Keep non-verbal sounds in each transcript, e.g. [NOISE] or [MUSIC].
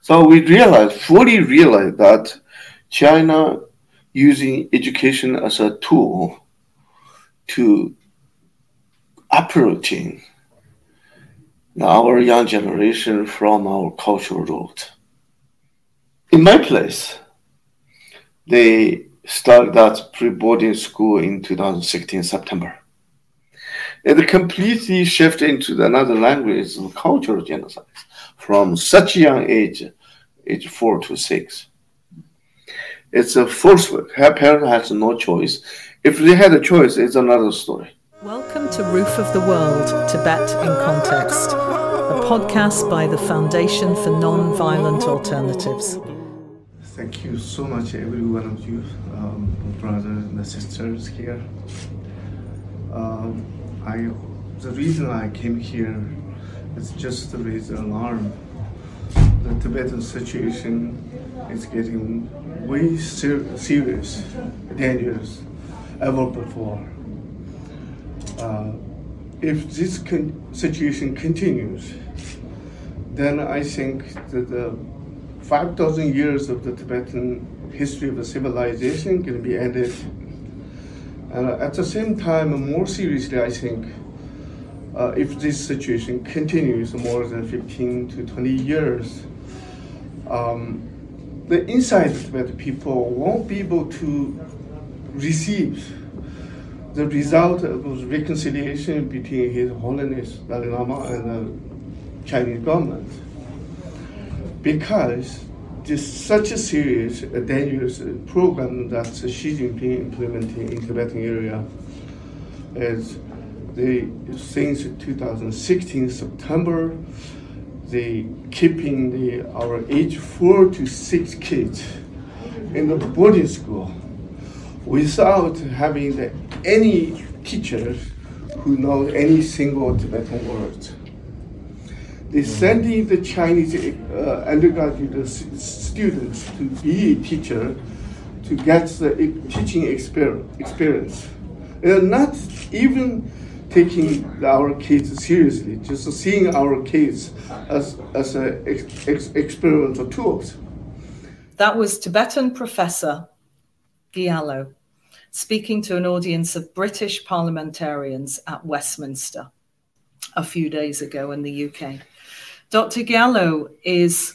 So we realized, fully realized that China using education as a tool to uprooting our young generation from our cultural root. In my place, they started that pre-boarding school in 2016 September. It completely shifted into another language, cultural genocide, from such a young age, age four to six. It's a forced work. Her parent has no choice. If they had a choice, it's another story. Welcome to Roof of the World, Tibet in Context, a podcast by the Foundation for Non-Violent Alternatives. Thank you so much, every one of you, um, brothers and sisters here. Um, I, the reason I came here is just to raise the alarm. The Tibetan situation is getting way ser- serious, dangerous, ever before. Uh, if this con- situation continues, then I think that the 5,000 years of the Tibetan history of the civilization can be ended. And at the same time, more seriously, I think uh, if this situation continues more than 15 to 20 years, um, the inside Tibet people won't be able to receive the result of reconciliation between His Holiness Dalai Lama and the Chinese government. Because this such a serious, a dangerous program that Xi Jinping implementing in Tibetan area is the since 2016 September they keeping the our age four to six kids in the boarding school without having the, any teachers who know any single Tibetan word. They sending the Chinese uh, undergraduate students to be a teacher to get the teaching experience. They're not even taking our kids seriously, just seeing our kids as, as a ex- ex- experimental tools. That was Tibetan professor Gyal Lo speaking to an audience of British parliamentarians at Westminster a few days ago in the UK. Dr. Gyal Lo is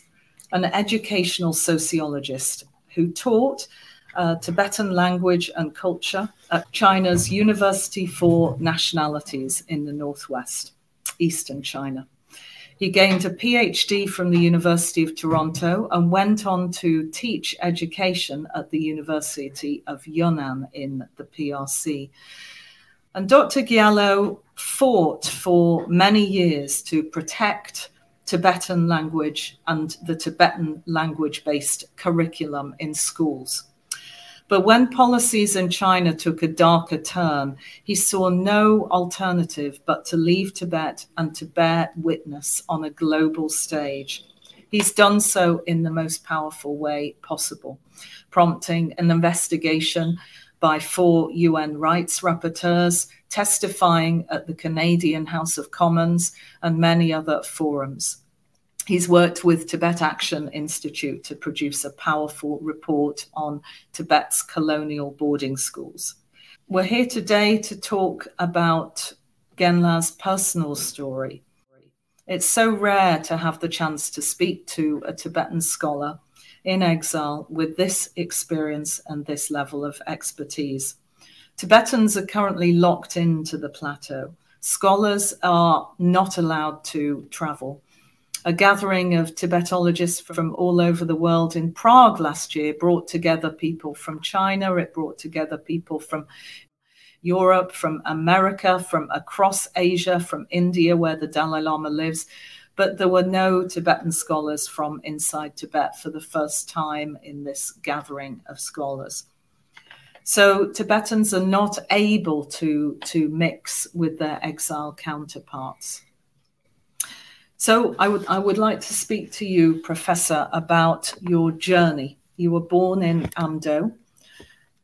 an educational sociologist who taught uh, Tibetan language and culture at China's University for Nationalities in the Northwest, Eastern China. He gained a PhD from the University of Toronto and went on to teach education at the University of Yunnan in the PRC. And Dr. Gyal Lo fought for many years to protect Tibetan language and the Tibetan language based curriculum in schools. But when policies in China took a darker turn, he saw no alternative but to leave Tibet and to bear witness on a global stage. He's done so in the most powerful way possible, prompting an investigation by four UN rights rapporteurs, testifying at the Canadian House of Commons, and many other forums. He's worked with Tibet Action Institute to produce a powerful report on Tibet's colonial boarding schools. We're here today to talk about Genla's personal story. It's so rare to have the chance to speak to a Tibetan scholar in exile with this experience and this level of expertise. Tibetans are currently locked into the plateau. Scholars are not allowed to travel a gathering of Tibetologists from all over the world in Prague last year brought together people from China, it brought together people from Europe, from America, from across Asia, from India, where the Dalai Lama lives. But there were no Tibetan scholars from inside Tibet for the first time in this gathering of scholars. So Tibetans are not able to, to mix with their exile counterparts. So I would I would like to speak to you, Professor, about your journey. You were born in Amdo.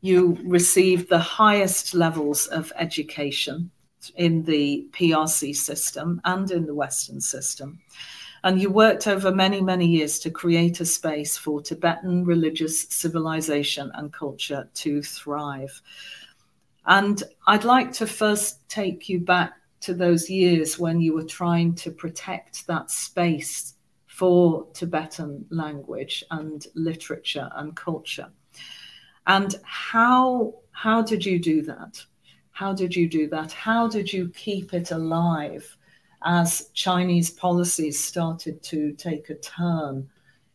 You received the highest levels of education in the PRC system and in the Western system. And you worked over many, many years to create a space for Tibetan religious civilization and culture to thrive. And I'd like to first take you back to those years when you were trying to protect that space for Tibetan language and literature and culture. And how how did you do that? How did you do that? How did you keep it alive as Chinese policies started to take a turn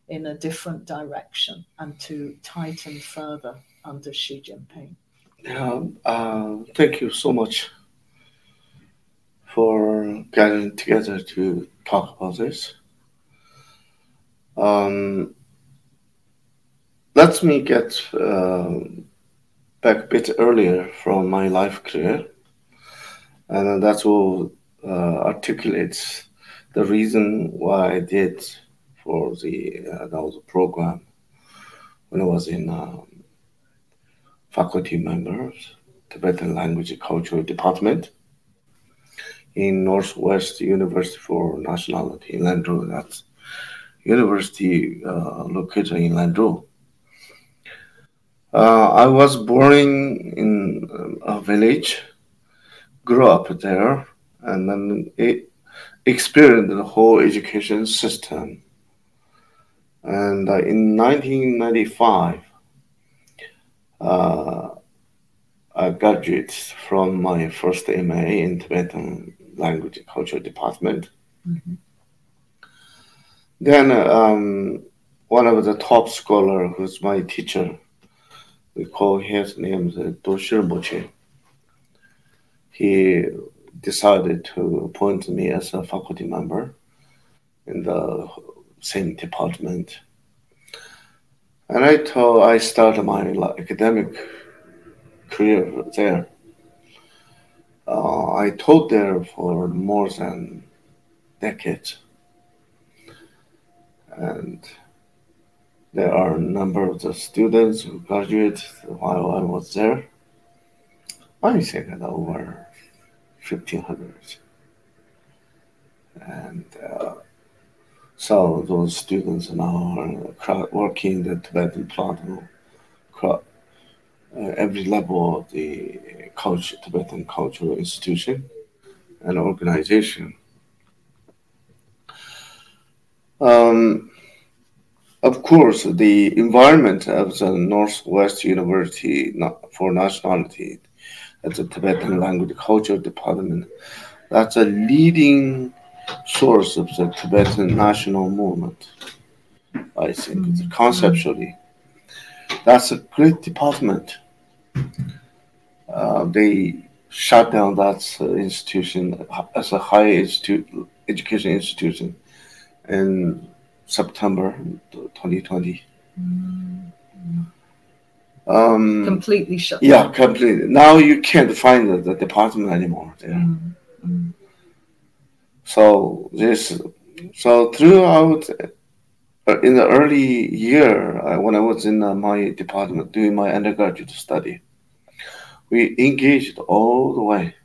in a different direction and to tighten further under Xi Jinping? Yeah, uh, thank you so much for getting together to talk about this. Um, let me get uh, back a bit earlier from my life career, and that will uh, articulate the reason why I did for the uh, that was a program when I was in um, faculty members Tibetan Language and Cultural Department in Northwest University for Nationality in Lanzhou. That's university uh, located in Lanzhou. Uh, I was born in a village, grew up there, and then it experienced the whole education system. And uh, in 1995, uh, I graduated from my first MA in Tibetan Language and Culture Department. Mm-hmm. Then um, one of the top scholar, who's my teacher, we call his name Doshir Moche. He decided to appoint me as a faculty member in the same department. And I told I started my academic career there. Uh, I taught there for more than decades. And there are a number of the students who graduated while I was there. I think over 1500. And uh, so those students now are working in the Tibetan Plateau, every level of the culture, Tibetan cultural institution and organization. Um, of course, the environment of the Northwest University for Nationality at the Tibetan Language Culture Department, that's a leading source of the Tibetan national movement. I think mm-hmm. conceptually, that's a great department. Uh, they shut down that institution as a higher institute, education institution in September 2020. Um, completely shut. Yeah, completely. Now you can't find the, the department anymore there. Mm, mm. So this, so throughout in the early year uh, when I was in uh, my department doing my undergraduate study, we engaged all the way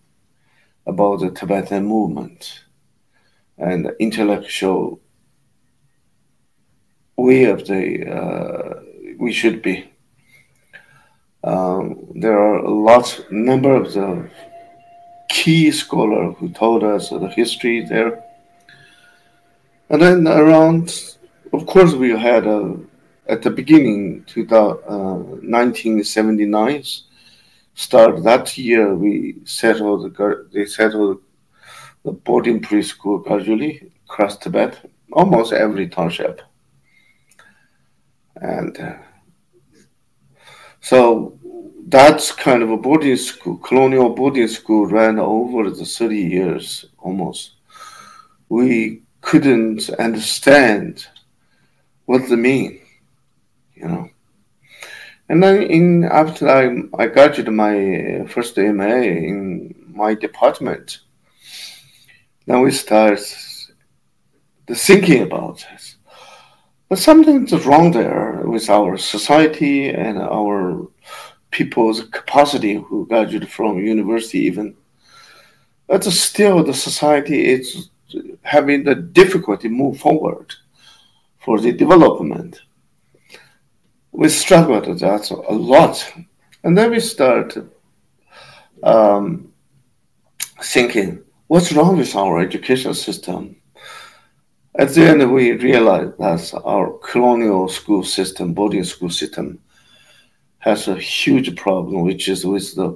about the Tibetan movement and the intellectual way of the uh, we should be. Um, there are a lot number of the key scholar who told us the history there. And then around, of course, we had a, at the beginning, 2000, uh, 1979, start that year, we settled, they settled the boarding preschool gradually across Tibet, almost every township. And uh, so that's kind of a boarding school, colonial boarding school ran over the 30 years almost. We couldn't understand what they mean, you know. And then in after I, I graduated my uh, first MA in my department, then we start the thinking about this. But something's wrong there with our society and our people's capacity who graduate from university even. But still the society is having the difficulty move forward for the development. We struggled with that a lot. And then we start um, thinking, what's wrong with our education system? At the end, we realized that our colonial school system, boarding school system, has a huge problem, which is with the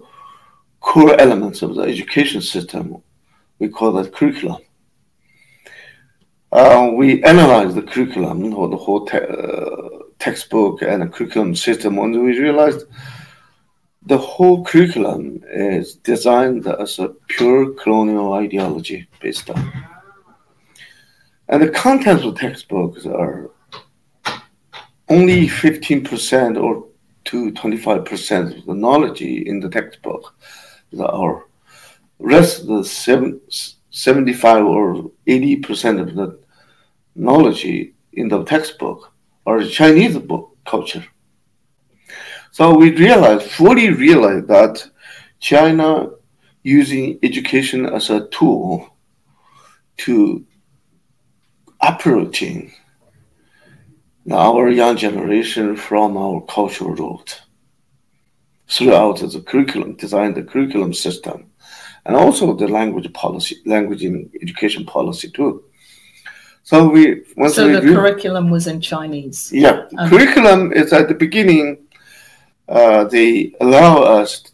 core elements of the education system. We call that curriculum. Uh, we analyzed the curriculum or the whole te- uh, textbook and the curriculum system, and we realized the whole curriculum is designed as a pure colonial ideology based on. And the contents of textbooks are only 15% or to 25% of the knowledge in the textbook. Our rest of the seven, 75 or 80% of the knowledge in the textbook are Chinese book culture. So we realized, fully realized that China using education as a tool to approaching our young generation from our cultural root throughout the curriculum, design the curriculum system, and also the language policy, language in education policy too. So we once so we the re- curriculum was in Chinese. Yeah, curriculum is at the beginning uh, they allow us,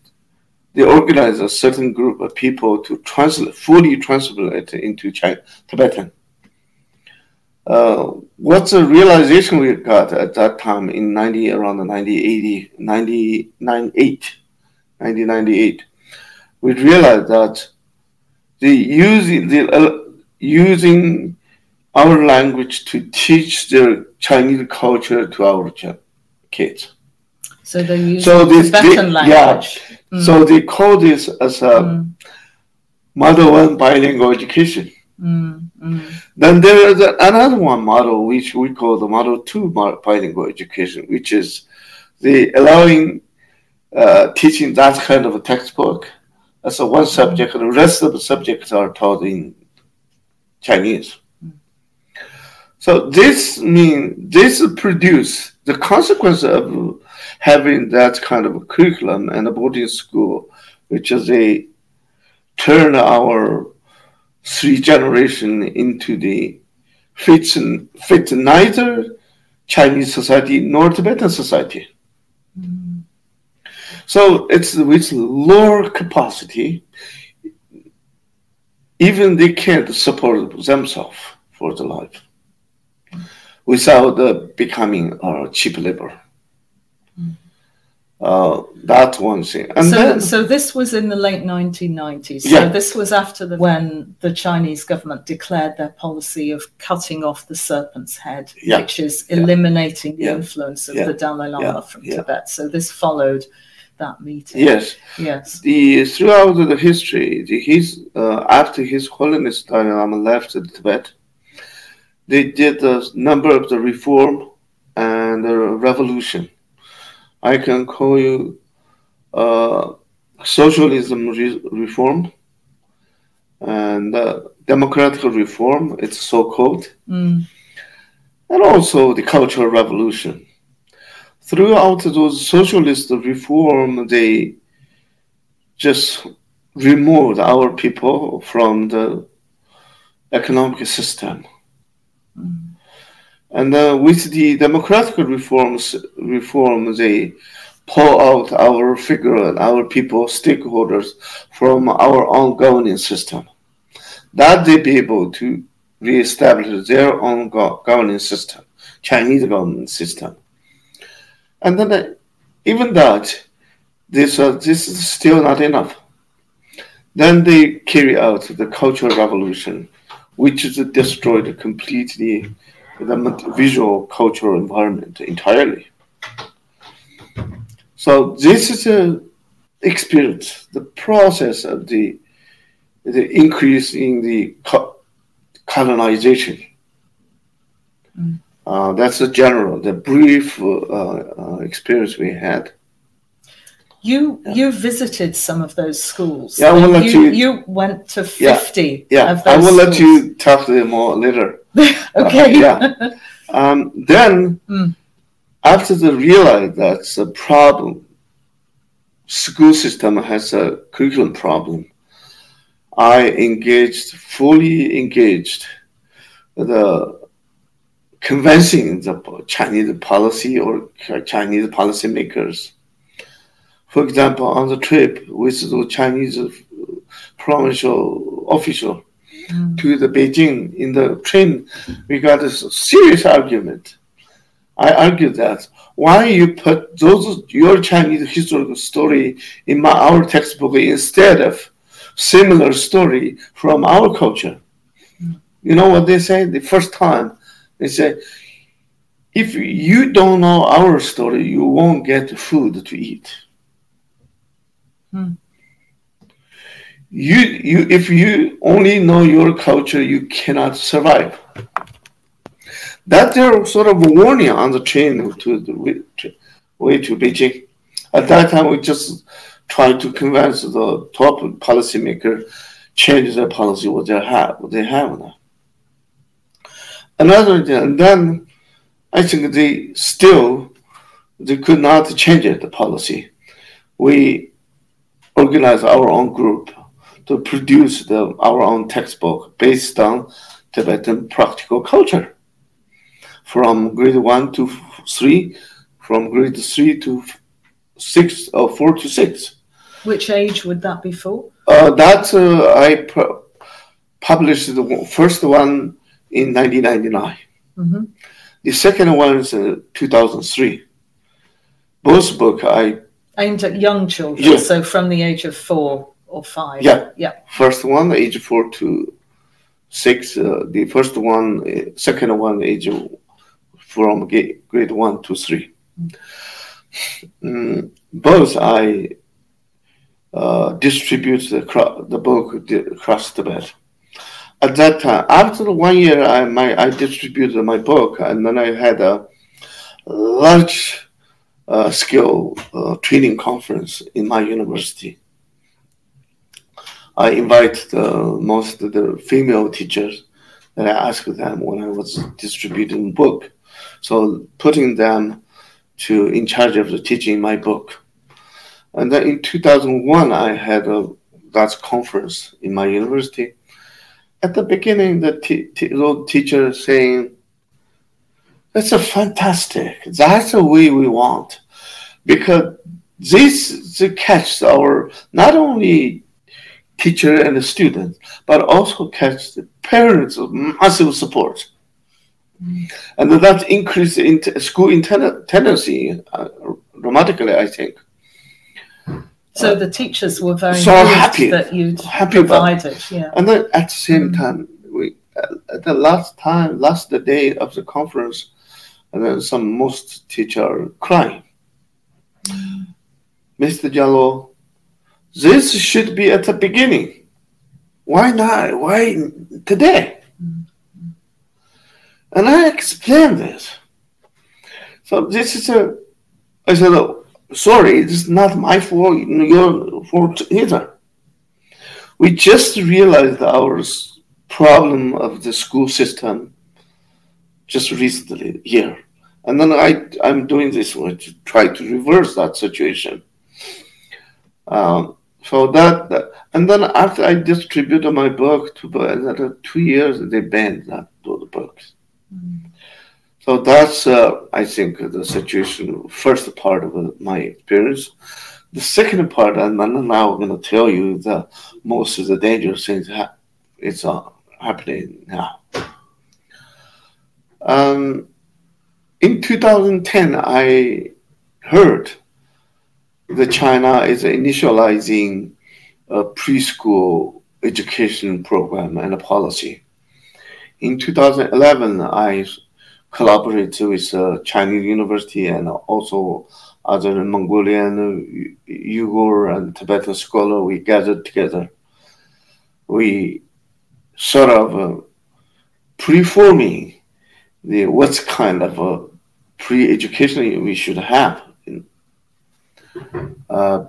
they organize a certain group of people to translate, fully translate it into China, Tibetan. Uh, what's the realization we got at that time in 90, around the 1980, 1998, 1998? We realized that the using, the, uh, using our language to teach the Chinese culture to our kids so they use so this, Tibetan language. Yeah. Mm. So they call this as a mm. model one bilingual education. Mm. mm. Then there is another one model which we call the model two bilingual education, which is the allowing uh, teaching that kind of a textbook as a one mm. subject, and the rest of the subjects are taught in Chinese. So this mean this produce the consequence of having that kind of a curriculum and a boarding school, which is a turn our three generation into the fits fit neither Chinese society nor Tibetan society. Mm. So it's with lower capacity, even they can't support themselves for the life without uh, becoming uh, cheap labor. Uh, that's one thing. And so, then, so this was in the late 1990s. Yeah. So this was after the, when the Chinese government declared their policy of cutting off the serpent's head, yeah. which is eliminating yeah. the influence of the Dalai Lama from Tibet. So this followed that meeting. Yes. Yes. The throughout the history, the, his uh, after His Holiness Dalai Lama left Tibet, they did a number of the reform and the revolution I can call you uh, socialism re- reform and uh, democratic reform, it's so called, mm. and also the cultural revolution. Throughout those socialist reform, they just removed our people from the economic system. And uh, with the democratic reforms, reform, they pull out our figure and our people, stakeholders, from our own governing system. That they be able to reestablish their own go- governing system, Chinese government system. And then uh, even that, this, uh, this is still not enough. Then they carry out the cultural revolution, which is destroyed completely the visual cultural environment entirely. So this is a experience, the process of the the increase in the colonization. Mm. Uh, that's the general, the brief uh, uh, experience we had. You you visited some of those schools. Yeah, I will let you, you- you went to fifty Yeah, of I will let you talk to them more later. [LAUGHS] okay. yeah. [LAUGHS] Um, then, Mm. after they realized that's a problem, school system has a curriculum problem. I engaged, fully engaged, the convincing the Chinese policy or Chinese policymakers. For example, on the trip with the Chinese provincial official Mm. to the Beijing in the train, we got a serious argument. I argued that why you put those your Chinese historical story in my, our textbook instead of similar story from our culture. You know what they say? The first time they say, if you don't know our story, you won't get food to eat. Hmm. You, you, if you only know your culture, you cannot survive. That's their sort of warning on the train to the way to, Beijing. At that time, we just tried to convince the top policymaker change their policy what they have what they have now. Another thing, and then I think they still they could not change it, the policy. We organized our own group to produce the, our own textbook based on Tibetan practical culture from grade one to three, from grade three to six, or four to six. Which age would that be for? Uh, that uh, I pu- published the first one in 1999. hmm The second one is uh, 2003. Both book I Aimed at young children, so from the age of four or five. Yeah. Yeah. first one age four to six. Uh, the first one, uh, second one age from grade one to three. Mm, both I uh, distribute the cro- the book di- across Tibet. At that time, after the one year, I my I distributed my book, and then I had a large uh, scale uh, training conference in my university. I invite the most of the female teachers that I asked them when I was distributing book. So putting them to in charge of the teaching my book. And then in 2001, I had a that conference in my university. At the beginning, the t- t- teacher saying, "That's a fantastic. That's the way we want," because this to catch our not only teacher and the student, but also catch the parents of massive support. And that increase in t- school inten- tendency uh, dramatically, I think. So the teachers were very So happy. that you'd Happy about provided. Yeah. And then at the same Mm. time, we at the last time, last day of the conference, some most teacher crying. Mr. Gyal Lo, this should be at the beginning. Why not? Why today? And I explained this. So this is a, I said, oh, sorry, it's not my fault, your fault either. We just realized our problem of the school system just recently here. And then I, I'm doing this one to try to reverse that situation. Um, so that, that, and then after I distributed my book to another two years, they banned that those books. So that's, uh, I think, the situation, first part of uh, my experience. The second part, and now I'm now going to tell you the most of the dangerous things ha- it's uh, happening now. Um, in 2010, I heard that China is initializing a preschool education program and a policy. In 2011, I collaborated with uh, Chinese university and also other Mongolian, Uyghur, and Tibetan scholar. We gathered together. We sort of uh, pre-forming the what kind of a pre-education we should have. Uh,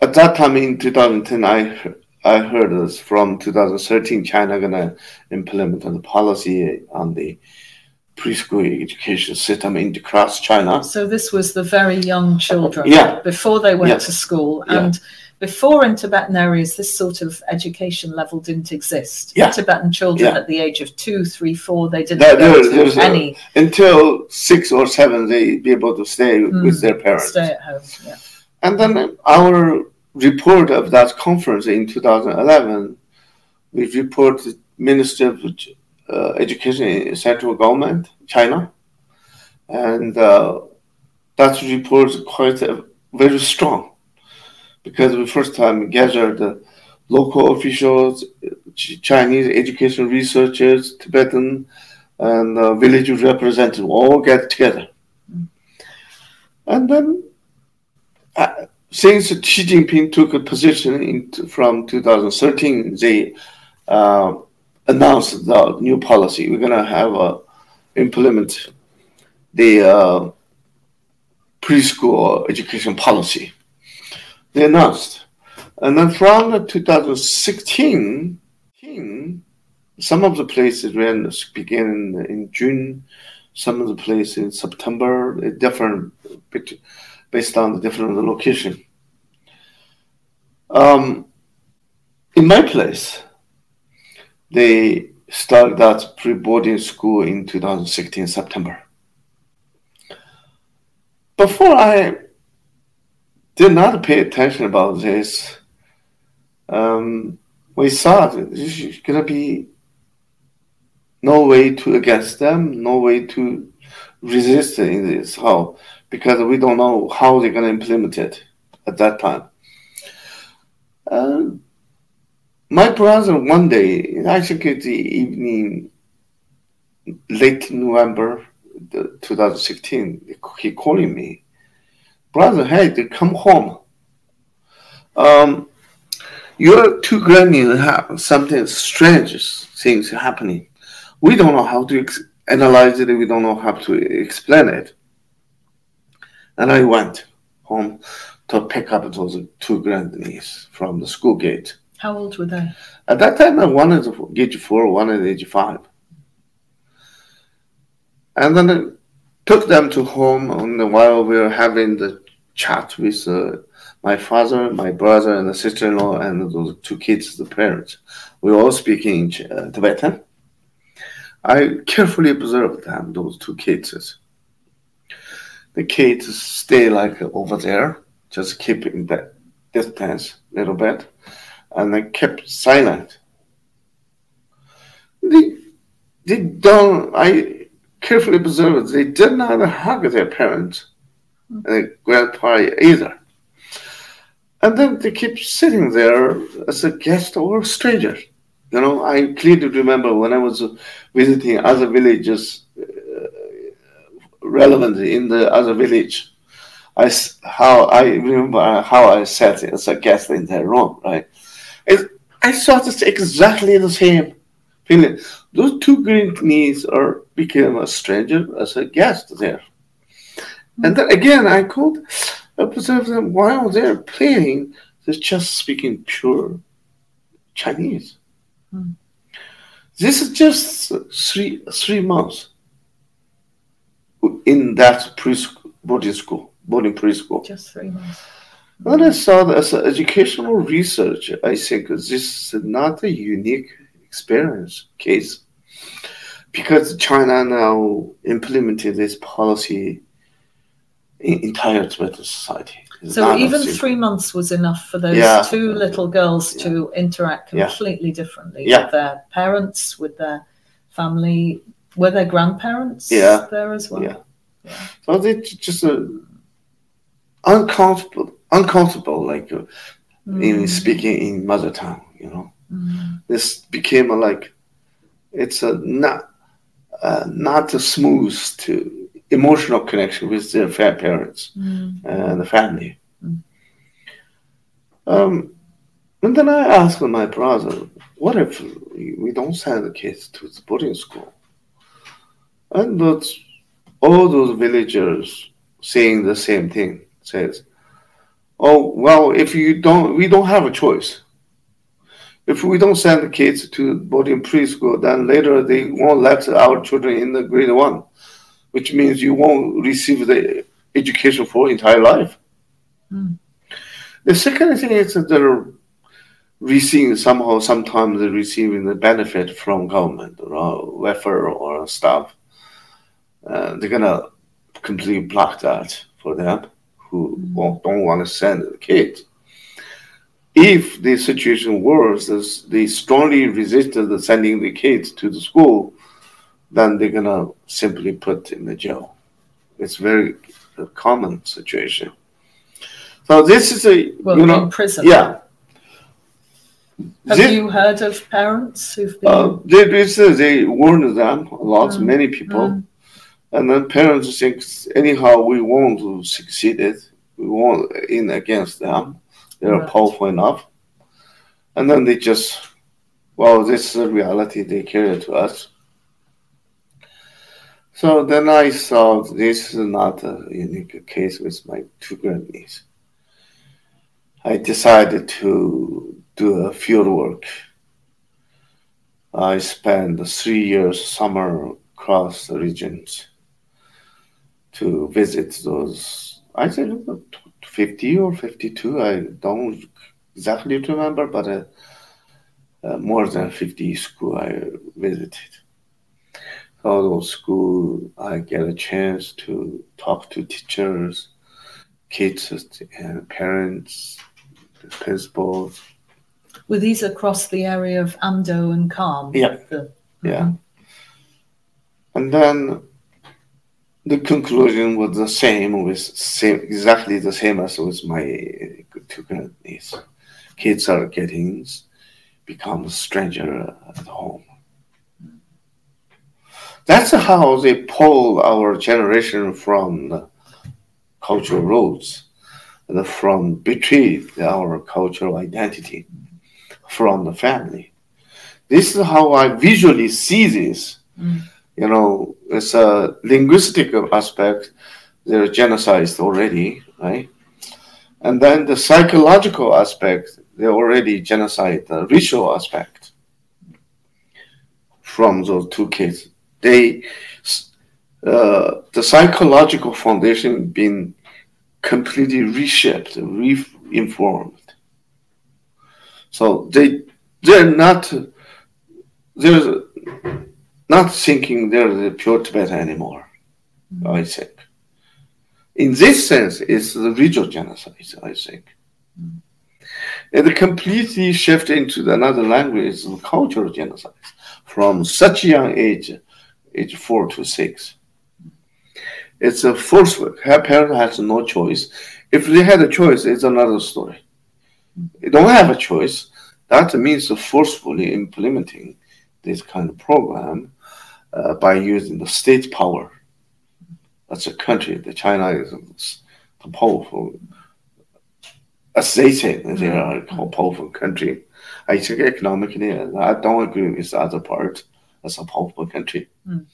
at that time in 2010, I I heard this from 2013. China gonna implement the policy on the preschool education system in across China. So this was the very young children, Yeah. before they went Yeah. to school, Yeah. Before in Tibetan areas, this sort of education level didn't exist. Yeah. Tibetan children Yeah. at the age of two, three, four, they didn't There- go there- to there's a- any Until six or seven, they be able to stay Mm. with their parents. stay at home. Yeah. And then our report of that conference in 2011, we reported Minister of uh, Education in central government, China, and uh, that report is quite uh, very strong because the first time gathered the local officials, Ch- Chinese education researchers, Tibetan, and uh, village representatives all get together. And then uh, since Xi Jinping took a position in, from 2013, they uh, announced the new policy. We're going to have a implement the uh, preschool education policy. They announced, and then from the 2016, some of the places ran begin in June, some of the places in September, different based on the different location. Um, in my place, they started that pre-boarding school in 2016 September. Before I did not pay attention about this, um, we thought this is gonna be no way to against them, no way to resist in this how because we don't know how they're gonna implement it at that time. Uh, my brother one day, I think it's the evening, late November, 2016, he calling me, brother, hey, they come home. Um, your two grannies have something strange things happening. We don't know how to ex- analyze it. We don't know how to explain it. And I went home to pick up those two grannies from the school gate. How old were they? At that time, one is age four, one is age five. And then took them to home and while we were having the chat with uh, my father, my brother, and the sister-in-law, and those two kids, the parents. We were all speaking uh, Tibetan. I carefully observed them, those two kids. The kids stay like over there, just keep in that distance a little bit, and they kept silent. They, they don't, I carefully observed, they did not hug their parents and their grandpa either. And then they keep sitting there as a guest or a stranger. You know, I clearly remember when I was visiting other villages uh, relevant in the other village. I how I remember how I sat as a guest in their room, right? It, I saw it's exactly the same feeling. Those two green knees are became a stranger as a guest there. And then again, I could observe them while they're playing, they're just speaking pure Chinese. Hmm. This is just three three months in that preschool boarding school, boarding preschool. Just three months. When I saw that as an educational research, I think this is not a unique experience case because China now implemented this policy in entire Tibetan society. It's So even three months was enough for those Yeah. two little girls to interact Yeah. completely differently Yeah. with their parents, with their family. Were their grandparents Yeah. there as well? Yeah. So they just uh, uncomfortable, uncomfortable, like uh, in Mm, speaking in mother tongue. You know, mm, this became a, like it's a not uh, not a smooth to emotional connection with their parents mm. and the family. Mm. Um, and then I asked my brother, "What if we we don't send the kids to the boarding school?" And those, all those villagers saying the same thing says, oh well, if you don't, we don't have a choice. If we don't send the kids to boarding preschool, then later they won't let our children in the grade one, which means you won't receive the education for entire life. Mm. The second thing is that they're receiving somehow sometimes they're receiving the benefit from government or welfare or stuff. Uh, they're gonna completely block that for them who mm. don't want to send the kids. If the situation worse, they strongly resisted sending the kids to the school, then they're gonna simply put in the jail. It's very a common situation. So this is a well, you know in prison. Yeah. Have this, you heard of parents who've been? Uh, they, they, they warn them a lot, mm. many people, mm. and then parents think anyhow we won't succeed it. We won't in against them. They're right. powerful enough, and then they just well, this is a reality they carry to us. So then I saw this is not a unique case with my two grandniece. I decided to do a field work. I spent three years summer across the regions to visit those. I think 50 or 52. I don't exactly remember, but uh, uh, more than 50 school I visited. All those school, I get a chance to talk to teachers, kids, and parents, principals. Were these across the area of Amdo and Kham? Yeah. The, yeah. Mm-hmm. And then the conclusion was the same with same exactly the same as with my two grandniece. Kids are getting become stranger at home. That's how they pull our generation from the cultural roots and from betray our cultural identity from the family. This is how I visually see this. Mm. You know, it's a linguistic aspect. They're genocided already, right? And then the psychological aspect, they already genocide the ritual aspect from those two kids. They, uh, the psychological foundation been completely reshaped, re-informed. So they they're not they're not thinking they're the pure Tibetan anymore. Mm-hmm. I think. In this sense, it's the regional genocide. I think. Mm-hmm. It completely shift into another language, the cultural genocide, from such a young age, age four to six. It's a forceful. Her parent has no choice. If they had a choice, it's another story. They don't have a choice. That means forcefully implementing this kind of program uh, by using the state power. That's a country. The China is a powerful, as they say, they are a powerful country. I think economically, I don't agree with the other part. As a powerful country. Mm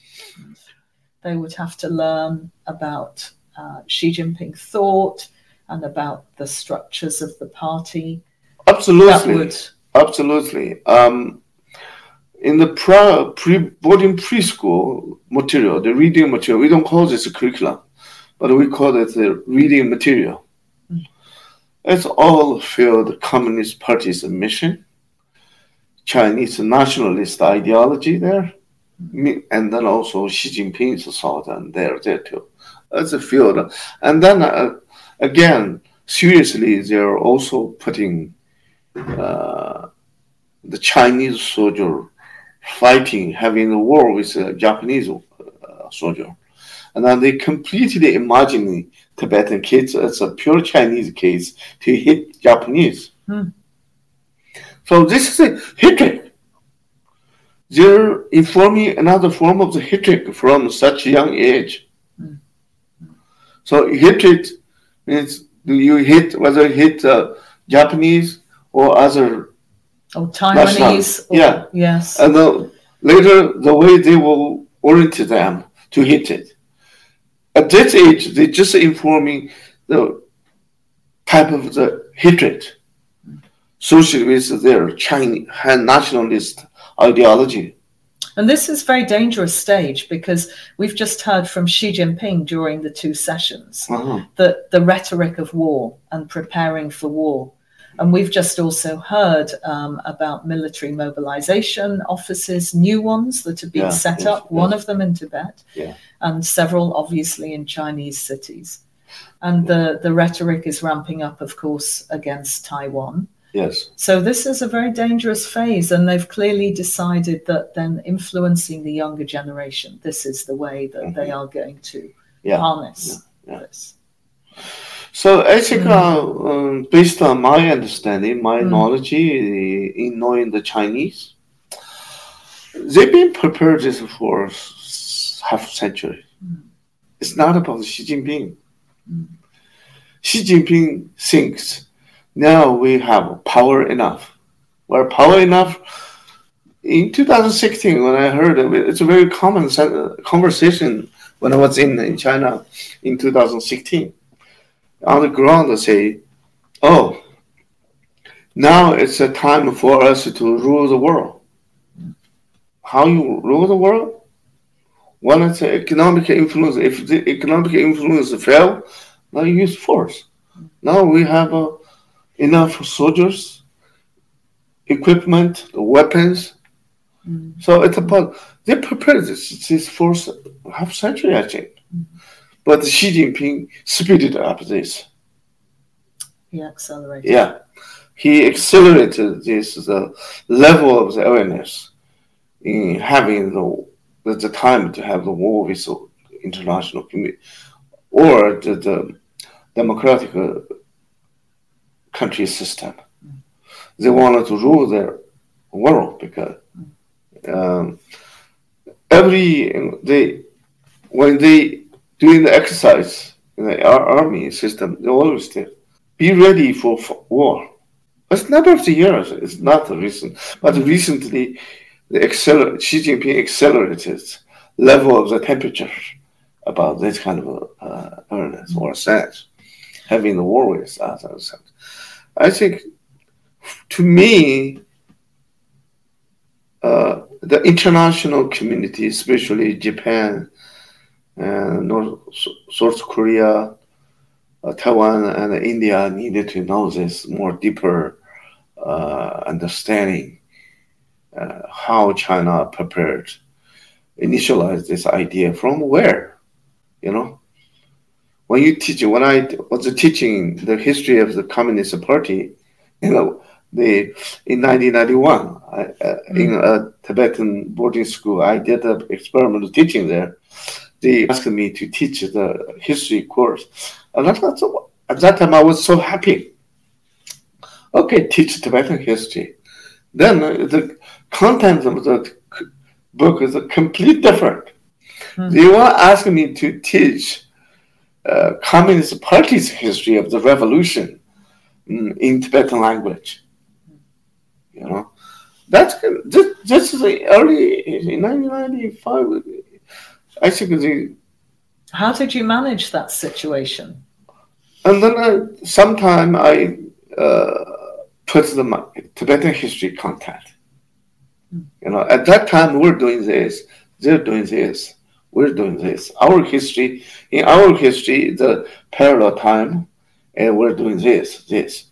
they would have to learn about uh, Xi Jinping thought and about the structures of the party. Absolutely. Would... Absolutely. Um, in the pre boarding preschool material, the reading material, we don't call this a curriculum, but we call it the reading material. Mm. It's all filled Communist Party's mission, Chinese nationalist ideology there, and then also Xi Jinping's thought, and they're there too. That's a field. And then uh, again, seriously, they're also putting uh, the Chinese soldier fighting, having a war with a Japanese uh, soldier. And then they completely imagining Tibetan kids as a pure Chinese case to hit Japanese. Hmm. So this is a hatred they're informing another form of the hatred from such a young age. Mm. So hatred means do you hit whether hate uh, Japanese or other oh, Taiwanese? Or, yeah. Yes. And the, later the way they will orient them to hit it. At that age, they're just informing the type of the hatred associated with their Chinese nationalist ideology. And this is very dangerous stage because we've just heard from Xi Jinping during the two sessions Uh-huh. that the rhetoric of war and preparing for war. And we've just also heard um, about military mobilization offices, new ones that have been Yeah, set yes, up, one of them in Tibet, Yeah. and several obviously in Chinese cities. And the, the rhetoric is ramping up, of course, against Taiwan. Yes. So this is a very dangerous phase, and they've clearly decided that then influencing the younger generation, this is the way that they are going to Mm-hmm. Yeah. harness this. So I think, uh, um, based on my understanding, my Mm. knowledge in knowing the Chinese, they've been prepared this for half a century. Mm. It's not about Xi Jinping. Mm. Xi Jinping thinks now we have power enough. We're power enough. In 2016, when I heard it, it's a very common conversation when I was in, in China in 2016 on the ground and say, oh, now it's a time for us to rule the world. How you rule the world? One it's economic influence. If the economic influence fail, now you use force. Now we have uh, enough soldiers, equipment, weapons. Mm. So it's about they prepared this this for s- half century, I think. But Xi Jinping speeded up this. He accelerated. Yeah, he accelerated this the level of the awareness in having the the, time to have the war with the international community or the, the democratic uh, country system. They wanted to rule their world because um, every they when they doing the exercise in the army system, they always say, be ready for war. It's number of the years. It's not recent, but recently, the acceler- Xi Jinping accelerated level of the temperature about this kind of uh, awareness or sense, having the war with and. I think, to me, uh, the international community, especially Japan, and North South Korea, uh, Taiwan, and India needed to know this more deeper uh, understanding uh, how China prepared, initialized this idea from where, you know. When you teach, when I was teaching the history of the Communist Party, you know, the in 1991 I, uh, in a Tibetan boarding school, I did an experimental teaching there they asked me to teach the history course. And I thought, so, at that time, I was so happy. Okay, teach Tibetan history. Then uh, the content of the book is a complete different. Hmm. They were asking me to teach uh, Communist Party's history of the revolution in Tibetan language. You know, that's this, this is the early in 1995. I think the How did you manage that situation? And then I, sometime I uh, put the Tibetan history content. You know, at that time we're doing this, they're doing this, we're doing this. Our history, in our history, the parallel time, and we're doing this, this.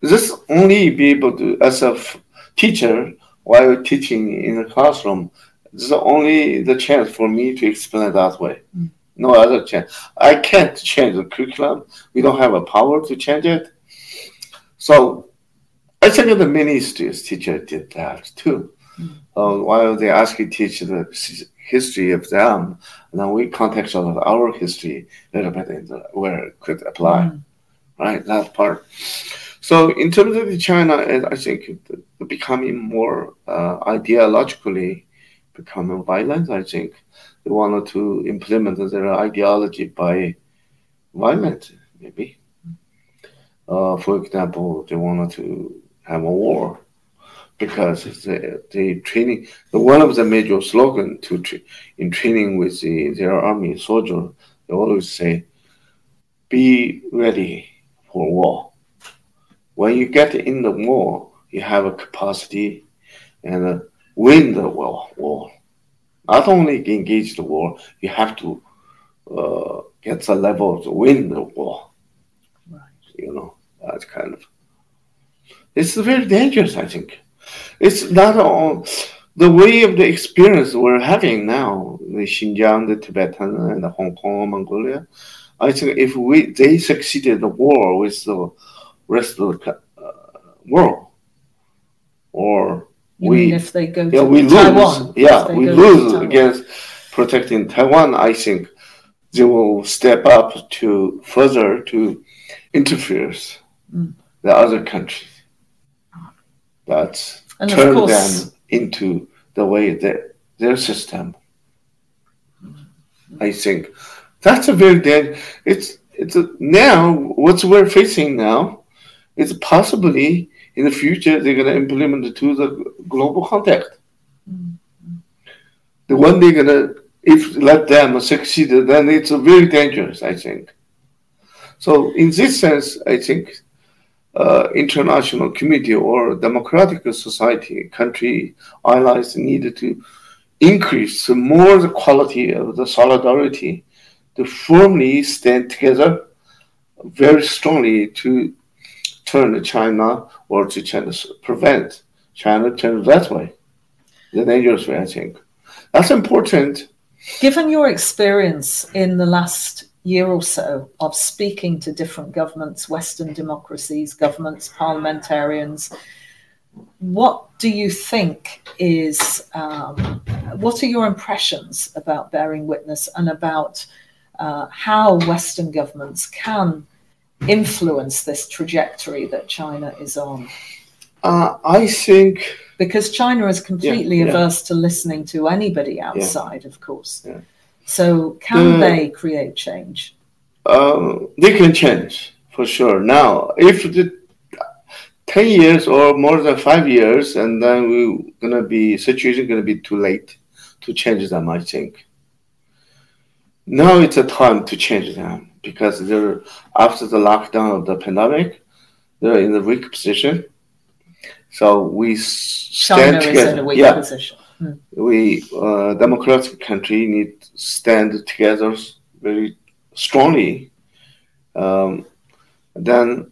This only be able to, as a f- teacher, while teaching in the classroom, this is only the chance for me to explain that way. Mm. No other chance. I can't change the curriculum. We don't have a power to change it. So I think the students teacher did that too. Mm. Uh, while they ask you teach the history of them, and then we contextualize our history a little bit in the, where it could apply, Mm. right? That part. So in terms of the China, I think becoming more uh, ideologically becoming violent. I think they wanted to implement their ideology by violence, maybe. Uh, for example, they wanted to have a war because the, the training, the one of the major slogan to tra- in training with the, their army soldier, they always say, "Be ready for war. When you get in the war, you have a capacity and win the war. war. Not only engage the war, you have to uh, get the level to win the war. Right. You know, that kind of. It's very dangerous, I think. It's not on the way of the experience we're having now, the Xinjiang, the Tibetan, and the Hong Kong, Mongolia. I think if we they succeeded the war with the rest of the uh, world, or you we if they go yeah we Taiwan, lose yeah we lose against protecting Taiwan, I think they will step up to further to interfere mm. the other countries. That turn course, them into the way that their system. I think that's a very dead. It's it's a, now what we're facing now is possibly in the future they're going to implement it to the global. Mm-hmm. The one they're going to if let them succeed, then it's very dangerous. I think. So in this sense, I think uh, international community or democratic society, country, allies needed to increase more the quality of the solidarity to firmly stand together very strongly to turn to China or to China prevent China turn that way, the dangerous way, I think. That's important. Given your experience in the last year or so of speaking to different governments, Western democracies, governments, parliamentarians. What do you think is, um, what are your impressions about bearing witness and about uh, how Western governments can influence this trajectory that China is on? Uh, I think. Because China is completely yeah, averse to listening to anybody outside, yeah. of course. So, can the, they create change? Um, they can change for sure. Now, if the 10 years or more than five years, and then we're gonna be situation gonna be too late to change them, I think. Now it's a time to change them because they're after the lockdown of the pandemic, they're in a weak position. So we stand China together. Is in a weak yeah. position. Hmm. We, uh, democratic country, need to stand together very strongly. Um, then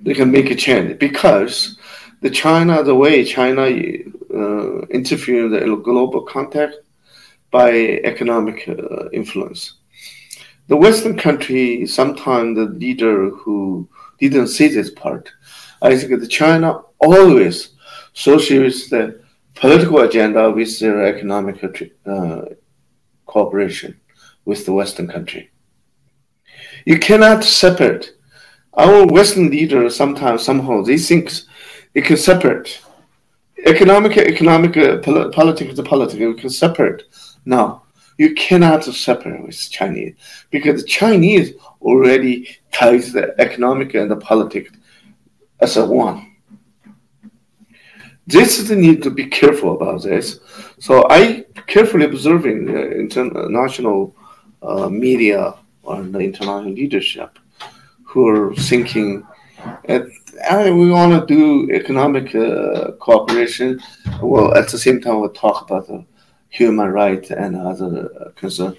they can make a change because the China, the way China uh, interfere in the global context by economic uh, influence. The Western country, sometimes the leader who didn't see this part, I think that China always associates the political agenda with their economic uh, cooperation with the Western country. You cannot separate. Our Western leaders sometimes, somehow, they think they can separate economic, economic, uh, pol- politics, the politics. We can separate. No, you cannot separate with Chinese because the Chinese already ties the economic and the politics as a one this is the need to be careful about this. So I carefully observing the international uh, media and the international leadership who are thinking at, we want to do economic uh, cooperation. Well, at the same time, we'll talk about the human rights and other concerns.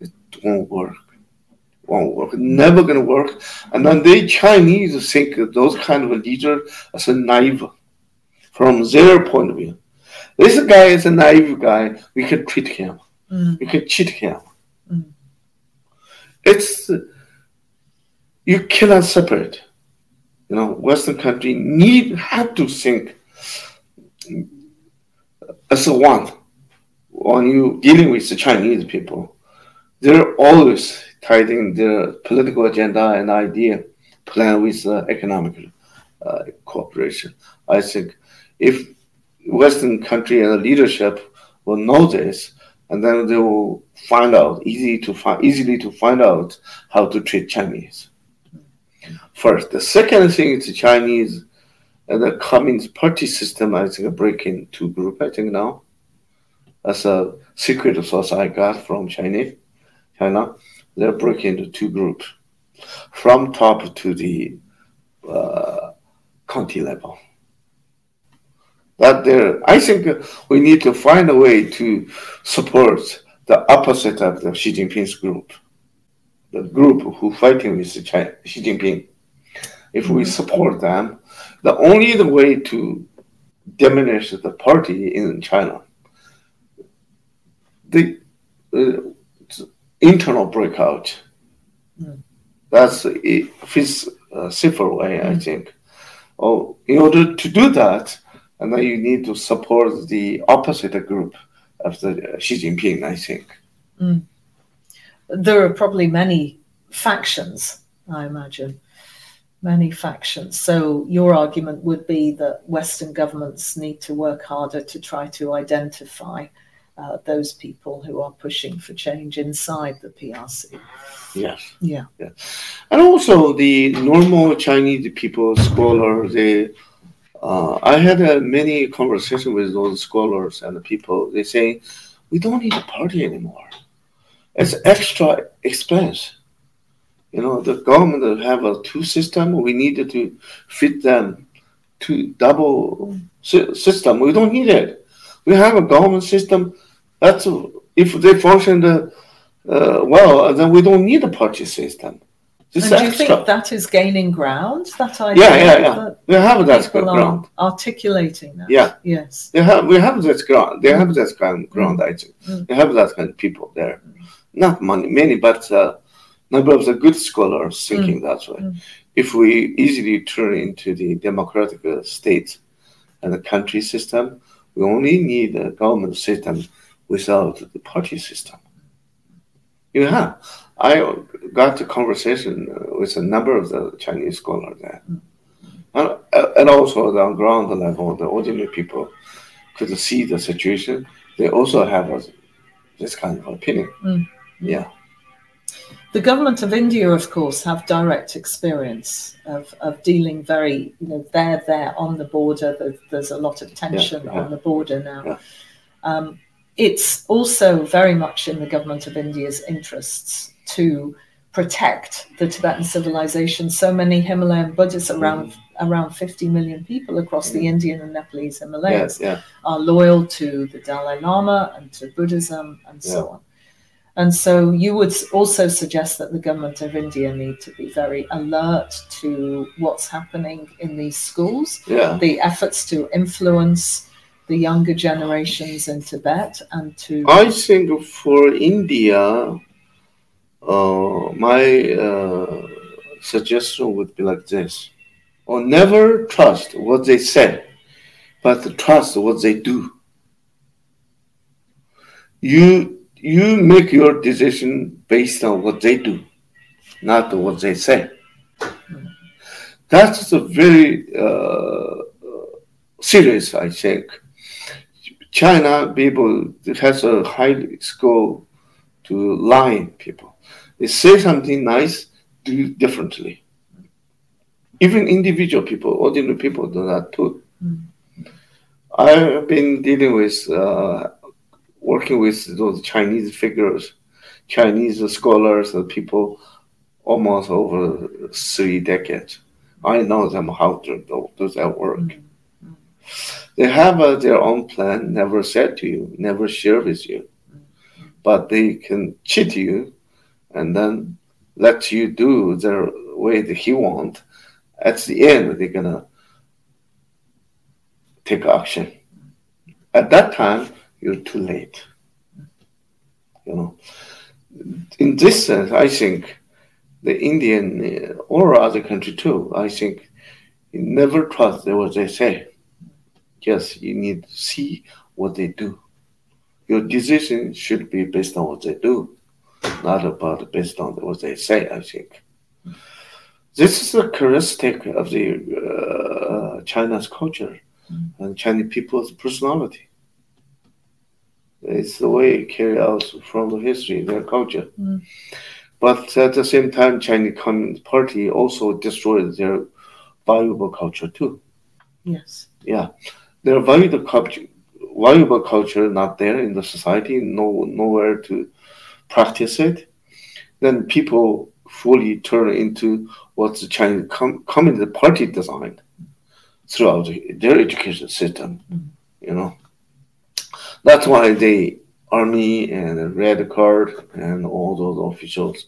It won't work. Won't work. Never going to work. And then the Chinese think those kind of a leader as a naive from their point of view. This guy is a naive guy. We can treat him. Mm. We can cheat him. Mm. It's you cannot separate. You know, Western country need have to think as a one. When you dealing with the Chinese people, they're always tying their political agenda and idea plan with uh, economic uh, cooperation. I think if Western country and the leadership will know this, and then they will find out easy to find easily to find out how to treat Chinese. First, the second thing is the Chinese and the Communist Party system. I think breaking two group. I think now, that's a secret source I got from Chinese China. They're breaking into two groups. from top to the uh, county level. That there, I think we need to find a way to support the opposite of the Xi Jinping's group, the group who fighting with China, Xi Jinping. If we support them, the only the way to diminish the party in China, the uh, internal breakout. Mm. That's a safer way, mm. I think. Oh, in order to do that, and then you need to support the opposite group of the uh, Xi Jinping, I think. Mm. There are probably many factions, I imagine. Many factions. So, your argument would be that Western governments need to work harder to try to identify uh, those people who are pushing for change inside the PRC. Yes. Yeah. yeah. And also the normal Chinese people, scholars, they uh, I had uh, many conversations with those scholars and the people. They say we don't need a party anymore. It's extra expense. You know, the government have a two system. We needed to fit them to double system. We don't need it. We have a government system. That's if they function uh, well, then we don't need a party system. This and do you think that is gaining ground? That idea? Yeah, yeah, yeah. we have that ground. Articulating that. Yeah. Yes. They have. We have that ground. They have that kind of ground. Mm. I think mm. they have that kind of people there. Mm. Not many, many, but uh, number of the good scholars thinking mm. that way. Mm. If we easily turn into the democratic state and the country system, we only need a government system without the party system. Yeah, I got a conversation with a number of the Chinese scholars there. And, and also on ground level, the ordinary people could see the situation. They also have a, this kind of opinion. Mm. Yeah. The government of India, of course, have direct experience of, of dealing very, you know, they're there on the border. There's, there's a lot of tension yeah, yeah. on the border now. Yeah. Um, it's also very much in the government of India's interests to protect the Tibetan civilization. So many Himalayan Buddhists, around mm. around 50 million people across the mm. Indian and Nepalese Himalayas, yeah, yeah. are loyal to the Dalai Lama and to Buddhism and yeah. so on. And so you would also suggest that the government of India need to be very alert to what's happening in these schools, the efforts to influence the younger generations in Tibet and to. I think for India, uh, my uh, suggestion would be like this or never trust what they say, but trust what they do. You you make your decision based on what they do, not what they say. That's a very uh, serious, I think. China people has a high score to lie people. They say something nice, do differently. Even individual people, ordinary people do that too. Mm. I've been dealing with, uh, working with those Chinese figures, Chinese scholars and people almost over three decades. I know them how to do, do that work. Mm-hmm. They have uh, their own plan, never said to you, never share with you, but they can cheat you and then let you do the way that he want, at the end they're gonna take action. At that time, you're too late. You know, in this sense, I think the Indian or other country too. I think you never trust what they say. Yes, you need to see what they do. Your decision should be based on what they do not about based on what they say, I think. This is a characteristic of the uh, China's culture mm. and Chinese people's personality. It's the way it carry out from the history, their culture. Mm. But at the same time, Chinese Communist Party also destroyed their valuable culture too. Yes. Yeah, their valuable culture, valuable culture not there in the society, no nowhere to practice it, then people fully turn into what the Chinese Com- Communist Party designed throughout their education system. You know, that's why the army and the Red Guard and all those officials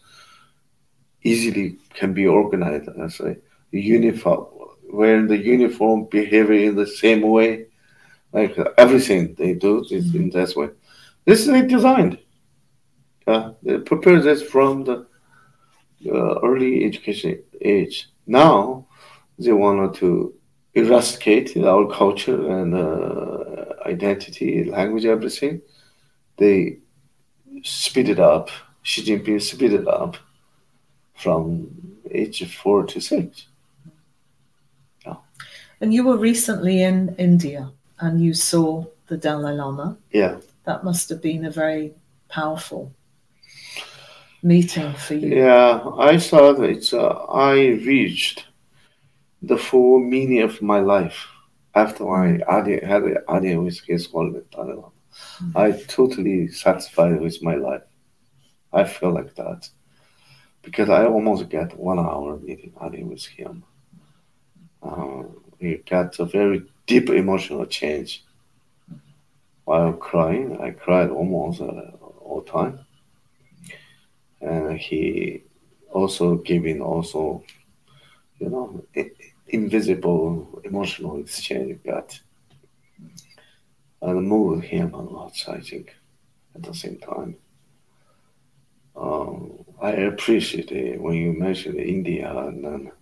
easily can be organized as a uniform, wearing the uniform, behaving in the same way, like everything they do is in this way. This is they designed. Uh, they prepare this from the uh, early education age. Now they wanted to eradicate our culture and uh, identity, language, everything. They speed it up. Xi Jinping speed it up from age four to six. And you were recently in India and you saw the Dalai Lama. Yeah. That must have been a very powerful meeting for you. Yeah, I thought it's uh, I reached the full meaning of my life after I had an audience with His Holiness Dalai Lama. I totally satisfied with my life. I feel like that because I almost get one hour meeting with him. Um, we got a very deep emotional change. While crying, I cried almost uh, all time. And he also giving also you know invisible emotional exchange got. And moved him a lot i think at the same time. Um, i appreciate it when you mentioned india and then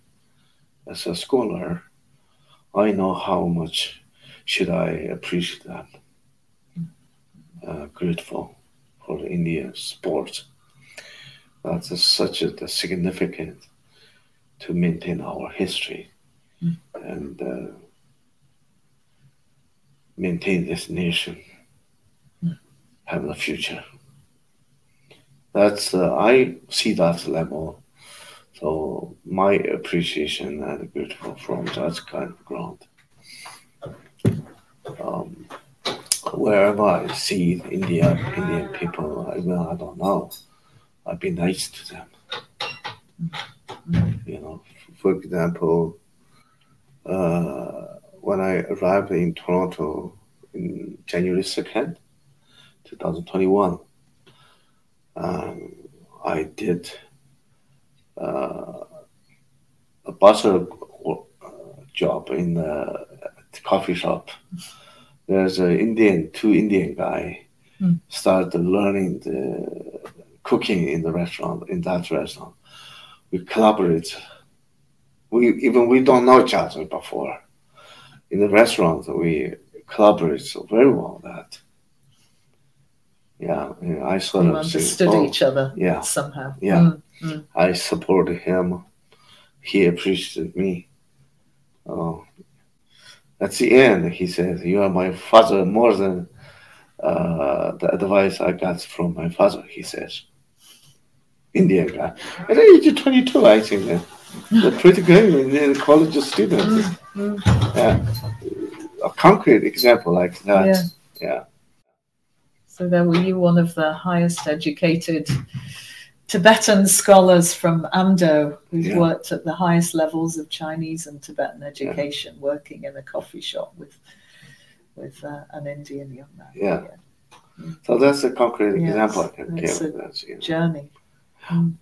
as a scholar i know how much should i appreciate that uh, grateful for the indian sports that's a, such a, a significant to maintain our history Mm. and uh, maintain this nation Mm. have a future. That's uh, I see that level. So my appreciation and grateful from that kind of ground. Um, wherever I see India, Indian people, even I don't know, I'd be nice to them. You know, for example, uh, when I arrived in Toronto in January 2nd, 2021, um, I did a butler uh, job in the coffee shop. There's an Indian, two Indian guy Mm. started learning the cooking in the restaurant, in that restaurant. We collaborate. We even we don't know each other before. In the restaurant, we collaborate so very well. That yeah, I sort of say, understood "Oh, each other yeah. somehow. Yeah. Mm. I supported him. He appreciated me. Oh, at the end, he says, "You are my father more than uh, the advice I got from my father." He says, "Indian guy." At age of twenty-two, I think uh, they're [LAUGHS] pretty good in the college student. Mm. Yeah. A concrete example like that. Yeah. Yeah. So there were you, one of the highest educated Tibetan scholars from Amdo, who's Yeah. worked at the highest levels of Chinese and Tibetan education, working in a coffee shop with with uh, an Indian young man. Yeah. So that's a concrete example I can that's give. a That's, you know. Journey. um,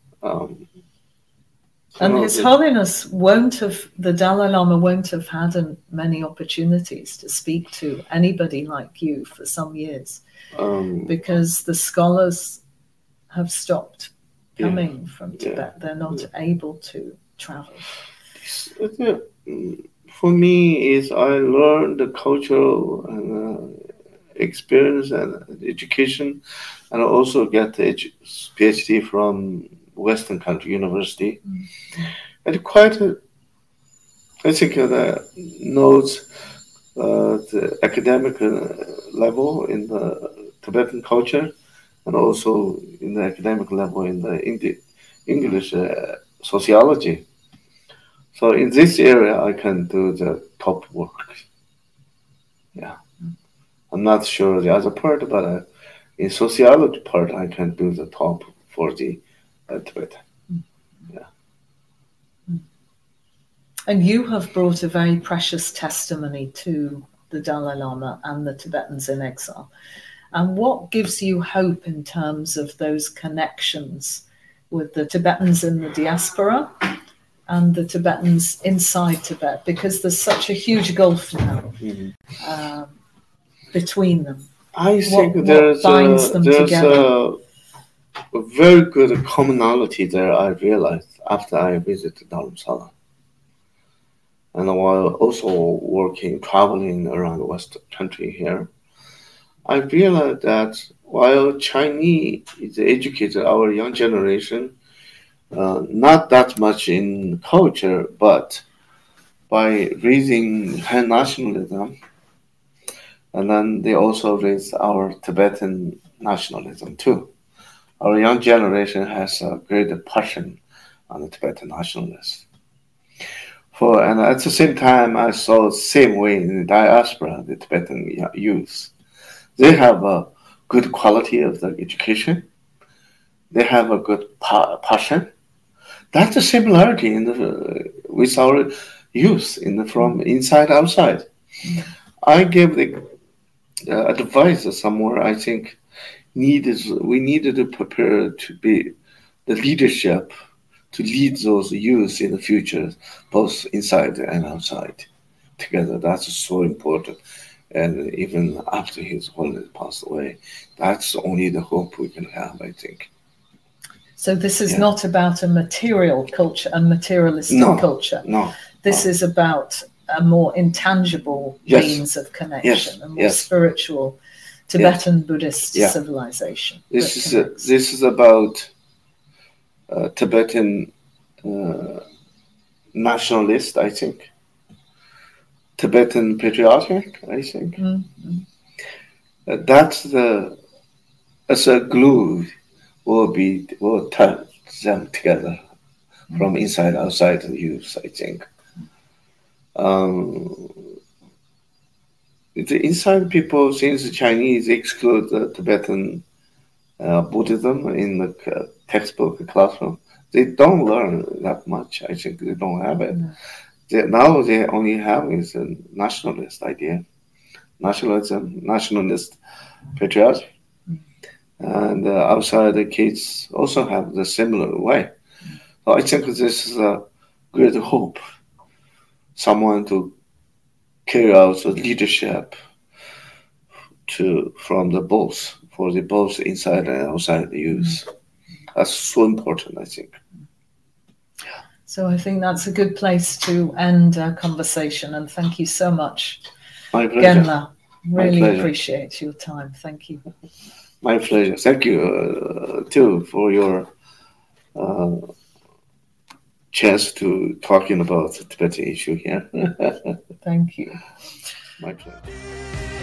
And His Holiness won't have, the Dalai Lama won't have had an- many opportunities to speak to anybody like you for some years um, because the scholars have stopped Yeah. coming from Yeah. Tibet. They're not able to travel. Mm, For me, is I learned the cultural and, uh, experience and education, and I also get a PhD from Western country university. Mm. And quite, a, I think, uh, the knows uh, the academic uh, level in the Tibetan culture, and also in the academic level in the English uh, sociology. So in this area, I can do the top work. Yeah, I'm not sure the other part, but uh, in sociology part, I can do the top for the uh. Yeah. And you have brought a very precious testimony to the Dalai Lama and the Tibetans in exile. And what gives you hope in terms of those connections with the Tibetans in the diaspora and the Tibetans inside Tibet? Because there's such a huge gulf now Mm-hmm. um, between them. I What- think there's binds a, them there's together? a, a very good commonality there. I realized after I visited Dharamsala, and while also working traveling around the West country here, I realized that while Chinese is educated, our young generation, uh, not that much in culture, but by raising Han nationalism and then they also raise our Tibetan nationalism too. Our young generation has a great passion on the Tibetan nationalists. For and at the same time, I saw the same way in the diaspora, the Tibetan youth. They have a good quality of the education. They have a good pa- passion. That's a similarity in the with our youth in the, from inside outside. I gave the uh, advice somewhere I think needed we needed to prepare to be the leadership to lead those youth in the future, both inside and outside together. That's so important. And even after his holiness passed away, that's only the hope we can have, I think. So this is Yeah. not about a material culture and materialistic No. culture. No, This Oh. is about a more intangible Yes. means of connection, Yes. a more Yes. spiritual Tibetan Buddhist Yeah. civilization. this is a, this is about uh, Tibetan uh, nationalist, I think. Tibetan patriotic, I think. Mm, mm. Uh, that's the as a glue will be will tie them together from inside outside the youth. I think. Um, the inside people, since the Chinese exclude the Tibetan uh, Buddhism in the uh, textbook classroom, they don't learn that much. I think they don't have it. No. They, now they only have is a nationalist idea, nationalism, nationalist patriotism, and uh, outside the kids also have the similar way. So I think this is a great hope. Someone to carry out the leadership to from the both for the both inside and outside the youth. That's so important, I think. So I think that's a good place to end our conversation. And thank you so much, My pleasure. Genla. Really pleasure. appreciate your time. Thank you. My pleasure. Thank you uh, too for your uh, chance to talking about the Tibetan issue here. [LAUGHS] Thank you. My pleasure.